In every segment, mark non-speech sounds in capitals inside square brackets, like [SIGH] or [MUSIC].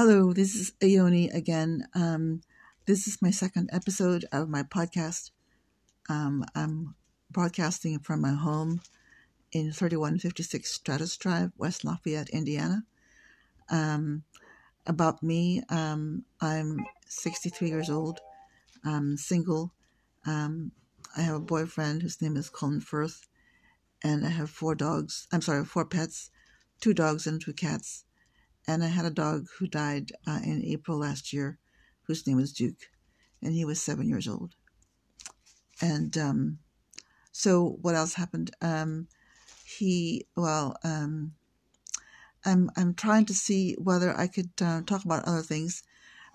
Hello, this is Ione again. Um, this is my second episode of my podcast. Um, I'm broadcasting from my home in 3156 Stratus Drive, West Lafayette, Indiana. Um, about me, um, I'm 63 years old. I'm single. Um, I have a boyfriend whose name is Colin Firth, and I have four dogs. I'm sorry, four pets, two dogs and two cats. And I had a dog who died uh, in April last year, whose name was Duke, and he was seven years old. And um, so, what else happened? Um, he, well, um, I'm I'm trying to see whether I could uh, talk about other things.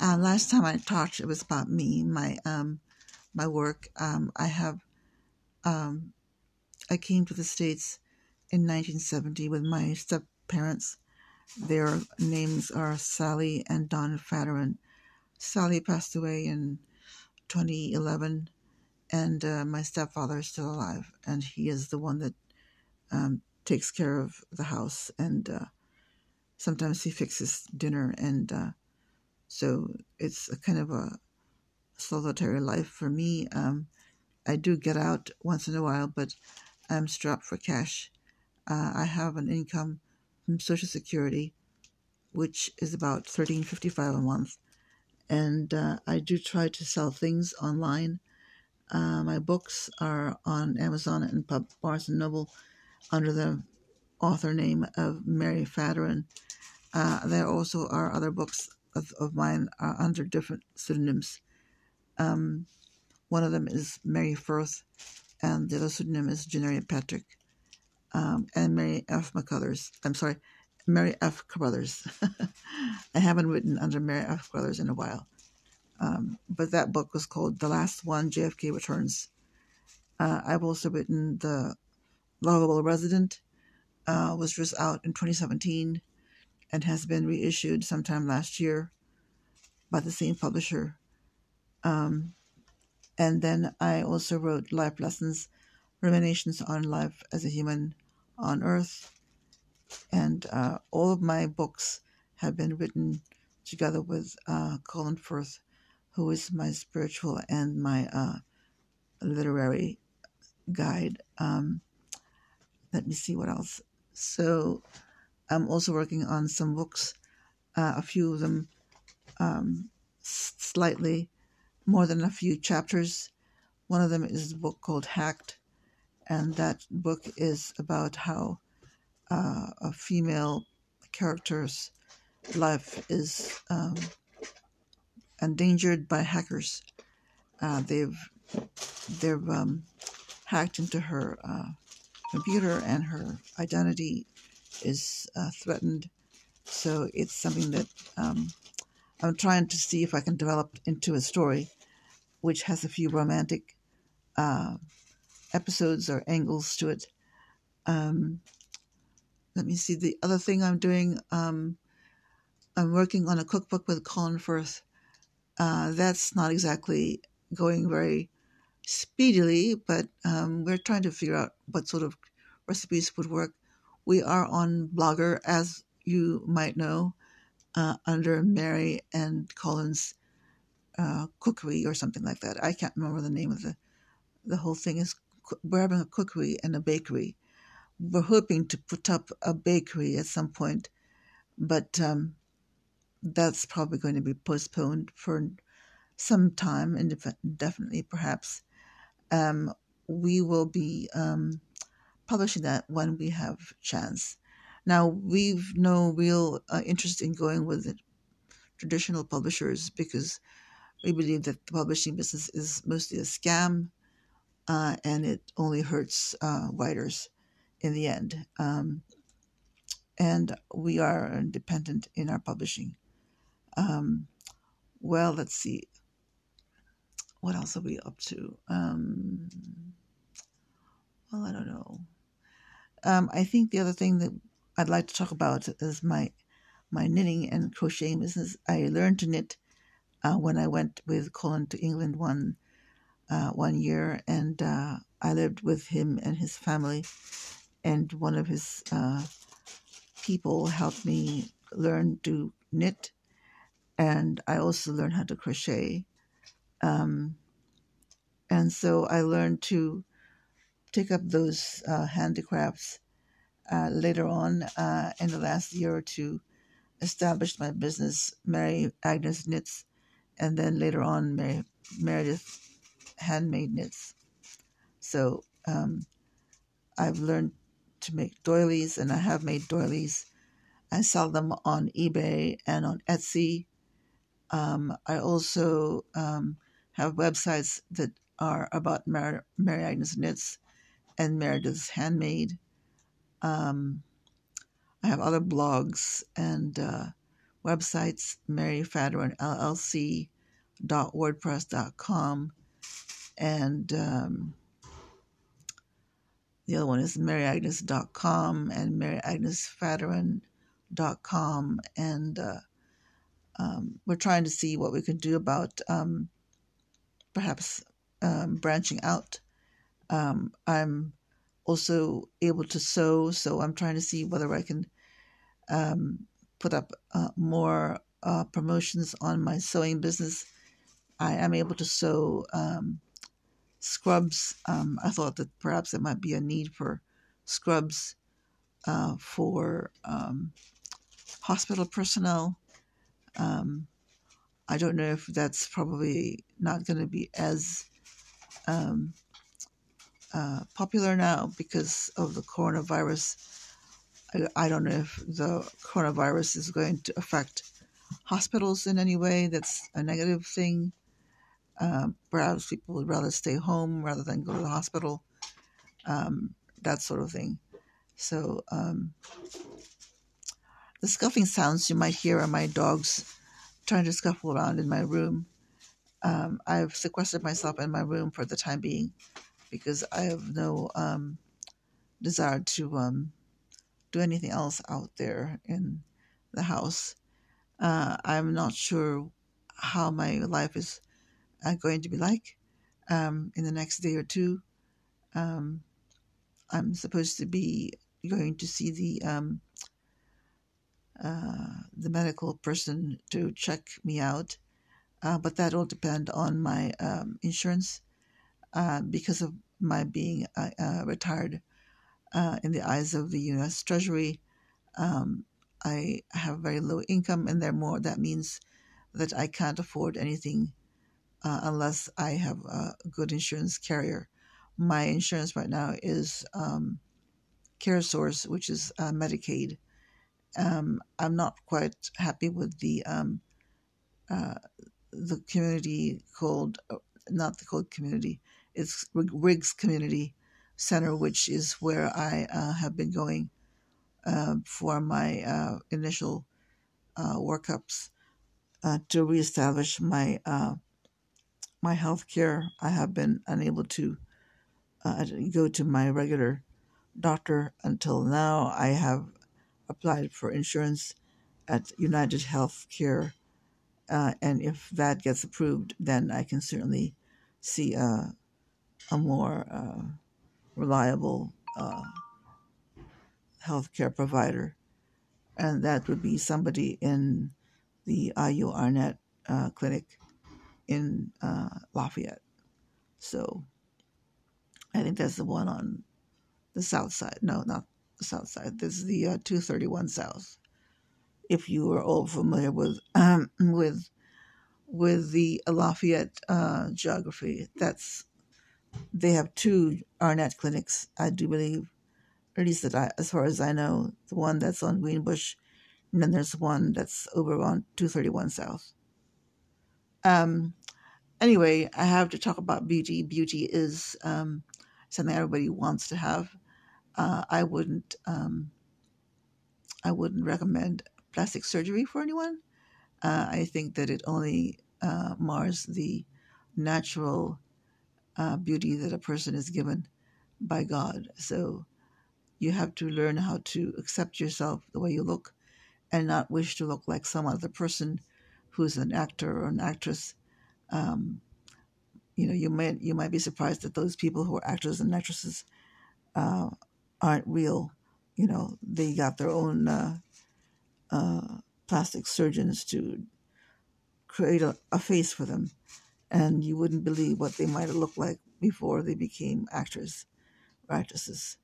Uh, last time I talked, it was about me, my um, my work. Um, I have um, I came to the states in 1970 with my step parents their names are Sally and Don Faderan. Sally passed away in 2011, and uh, my stepfather is still alive, and he is the one that um, takes care of the house, and uh, sometimes he fixes dinner, and uh, so it's a kind of a solitary life for me. Um, I do get out once in a while, but I'm strapped for cash. Uh, I have an income from Social Security, which is about thirteen fifty five a month, and uh, I do try to sell things online. Uh, my books are on Amazon and Barnes and Noble under the author name of Mary Faderan. Uh, there also are other books of, of mine under different pseudonyms. Um, one of them is Mary Firth, and the other pseudonym is Janeria Patrick um, and Mary F. McCullers. I'm sorry, Mary F. Carruthers. [LAUGHS] I haven't written under Mary F. Carruthers in a while. Um, but that book was called The Last One JFK Returns. Uh, I've also written The Lovable Resident, uh, was just out in 2017 and has been reissued sometime last year by the same publisher. Um, and then I also wrote Life Lessons Ruminations on Life as a Human on Earth. And uh, all of my books have been written together with uh, Colin Firth, who is my spiritual and my uh, literary guide. Um, let me see what else. So I'm also working on some books, uh, a few of them um, slightly more than a few chapters. One of them is a book called Hacked, and that book is about how uh, a female character's life is um, endangered by hackers. Uh, they've they've um, hacked into her uh, computer, and her identity is uh, threatened. So it's something that um, I'm trying to see if I can develop into a story, which has a few romantic uh, episodes or angles to it. Um, let me see. The other thing I'm doing, um, I'm working on a cookbook with Colin Firth. Uh, that's not exactly going very speedily, but um, we're trying to figure out what sort of recipes would work. We are on Blogger, as you might know, uh, under Mary and Colin's uh, Cookery or something like that. I can't remember the name of the. The whole thing is we're having a cookery and a bakery. We're hoping to put up a bakery at some point, but um, that's probably going to be postponed for some time, indefinitely perhaps. Um, we will be um, publishing that when we have chance. Now we've no real uh, interest in going with traditional publishers because we believe that the publishing business is mostly a scam uh, and it only hurts uh, writers in the end. Um, and we are independent in our publishing. Um, well, let's see. What else are we up to? Um, well, I don't know. Um, I think the other thing that I'd like to talk about is my my knitting and crocheting business. I learned to knit uh, when I went with Colin to England one uh, one year, and uh, I lived with him and his family. And one of his uh, people helped me learn to knit, and I also learned how to crochet. Um, and so I learned to take up those uh, handicrafts uh, later on uh, in the last year or two. Established my business, Mary Agnes Knits, and then later on, Mary, Meredith Handmade Knits. So um, I've learned to make doilies, and I have made doilies. I sell them on eBay and on Etsy. Um, I also um, have websites that are about Mary, Mary Agnes Knits and Meredith's Handmade. Um, I have other blogs and uh, websites, Mary Faderan LLC wordpress.com and um, the other one is maryagnes.com and maryagnesfaderan.com and uh, um, we're trying to see what we can do about um, perhaps um, branching out. Um, I'm also able to sew, so I'm trying to see whether I can um, put up uh, more uh, promotions on my sewing business. I am able to sew um, scrubs. I thought that perhaps there might be a need for scrubs uh, for hospital personnel um, I don't know if that's probably not going to be as um, uh, popular now because of the coronavirus. I, I, don't know if the coronavirus is going to affect hospitals in any way. That's a negative thing. Um, perhaps people would rather stay home rather than go to the hospital. Um, that sort of thing. So um, the scuffing sounds you might hear are my dogs trying to scuffle around in my room. Um, I've sequestered myself in my room for the time being because I have no um, desire to um, do anything else out there in the house. Uh, I'm not sure how my life is uh, going to be like um, in the next day or two. Um, I'm supposed to be going to see the um, uh, the medical person to check me out, uh, but that will depend on my um, insurance uh, because of my being uh, uh, retired in the eyes of the U.S. Treasury. Um, I have very low income, and therefore that means that I can't afford anything unless I have a good insurance carrier. My insurance right now is um, CareSource, which is Medicaid um, I'm not quite happy with the um, uh, the community called uh, not the code community. It's Riggs Community Center, which is where I uh, have been going uh, for my uh, initial uh, workups to reestablish my my health care. I have been unable to go to my regular doctor until now. I have applied for insurance at United Healthcare, uh, and if that gets approved, then I can certainly see a, a more uh, reliable uh, healthcare provider, and that would be somebody in the IU Arnett uh, clinic in uh, Lafayette. So I think that's the one on the south side. No, not the south side. This is the uh, 231 South. If you are all familiar with um, [CLEARS THROAT] with with the Lafayette uh, geography, that's they have two Arnett clinics, I do believe, at least that I, as far as I know, the one that's on Greenbush, and then there's one that's over on 231 South. Um, anyway, I have to talk about beauty. Beauty is um, something everybody wants to have uh, I wouldn't um, I wouldn't recommend plastic surgery for anyone. Uh, I think that it only uh, mars the natural uh, beauty that a person is given by God. So you have to learn how to accept yourself the way you look and not wish to look like some other person who's an actor or an actress. Um, you know, you might you might be surprised that those people who are actors and actresses uh, aren't real. You know, they got their own uh, uh, plastic surgeons to create a, a face for them, and you wouldn't believe what they might have looked like before they became actors or actresses.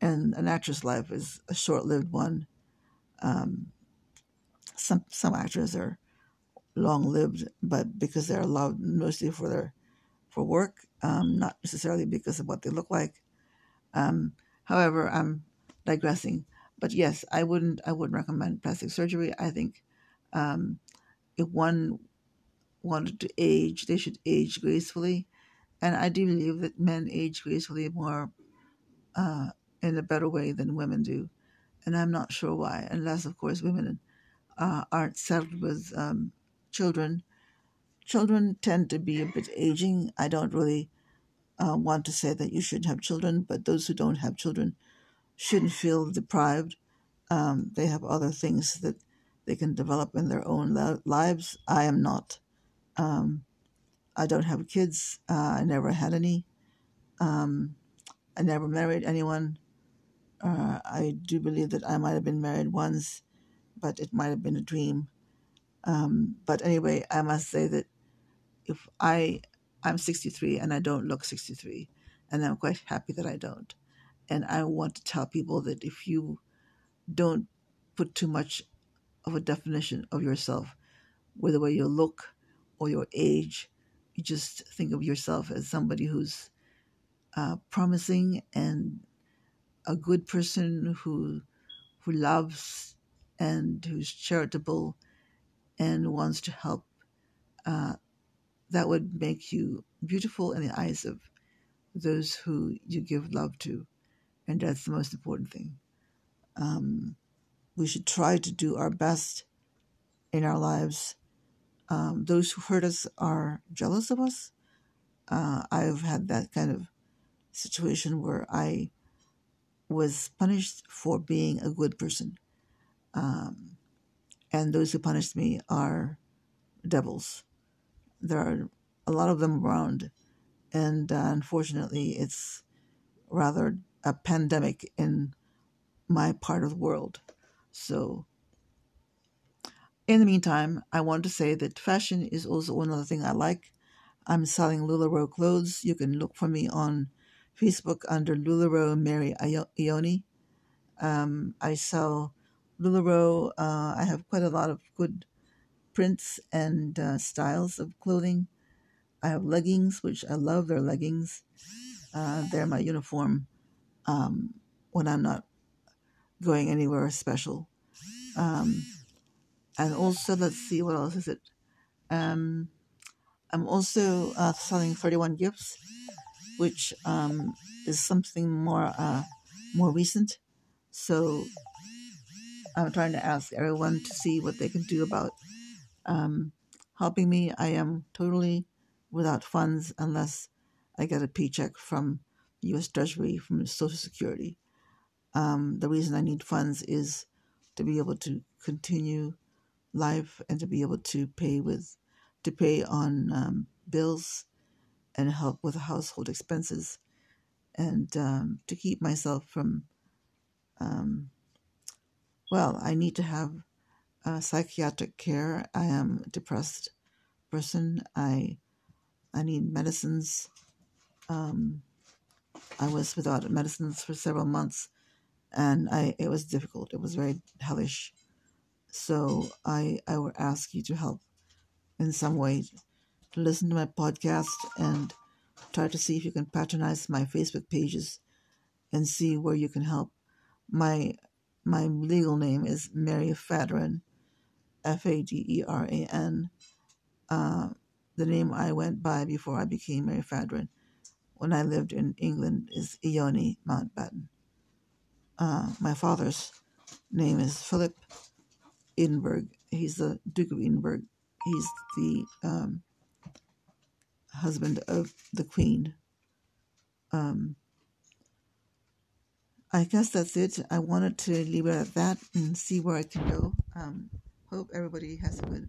And an actress life is a short-lived one. Um, some some actors are long-lived, but because they're allowed mostly for their for work, um, not necessarily because of what they look like. Um, however, I'm digressing. But yes, I wouldn't I wouldn't recommend plastic surgery. I think um, if one wanted to age, they should age gracefully, and I do believe that men age gracefully more uh, in a better way than women do, and I'm not sure why, unless of course women uh, aren't settled with um, children. Children tend to be a bit aging. I don't really uh, want to say that you shouldn't have children, but those who don't have children shouldn't feel deprived. Um, they have other things that they can develop in their own lives. I am not. Um, I don't have kids. Uh, I never had any. Um, I never married anyone. Uh, I do believe that I might have been married once, but it might have been a dream. Um, but anyway, I must say that if I I'm 63 and I don't look 63, and I'm quite happy that I don't. And I want to tell people that if you don't put too much of a definition of yourself, whether way you look or your age, you just think of yourself as somebody who's uh, promising and a good person who who loves and who's charitable and wants to help. Uh, that would make you beautiful in the eyes of those who you give love to and that's the most important thing. Um, we should try to do our best in our lives. Um, those who hurt us are jealous of us. Uh, I've had that kind of situation where I was punished for being a good person. Um, and those who punished me are devils. There are a lot of them around, and uh, unfortunately, it's rather a pandemic in my part of the world. So, in the meantime, I want to say that fashion is also another thing I like. I'm selling LuLaRoe clothes. You can look for me on Facebook under LuLaRoe Mary Ione. Um, I sell LuLaRoe. Uh, I have quite a lot of good prints and uh, styles of clothing. I have leggings, which I love their leggings. Uh, they're my uniform um, when I'm not going anywhere special. Um, and also, let's see, what else is it? Um, I'm also uh, selling 31 gifts, which um, is something more uh, more recent. So I'm trying to ask everyone to see what they can do about um, helping me. I am totally without funds unless I get a paycheck from the U.S. Treasury from Social Security. Um, the reason I need funds is to be able to continue life and to be able to pay with to pay on um, bills and help with household expenses and um, to keep myself from um, well i need to have uh, psychiatric care i am a depressed person i i need medicines um, I was without medicines for several months, and I it was difficult. It was very hellish. So I I would ask you to help in some way to listen to my podcast and try to see if you can patronize my Facebook pages and see where you can help. My my legal name is Mary Faderan, F A D E R A N. Uh, the name I went by before I became Mary Faderan when I lived in England is Ione Mountbatten. Uh, my father's name is Philip Edinburgh. He's the Duke of Edinburgh. He's the um, husband of the Queen. Um, I guess that's it. I wanted to leave it at that and see where I can go. Um, hope everybody has a good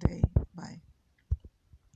day. Bye.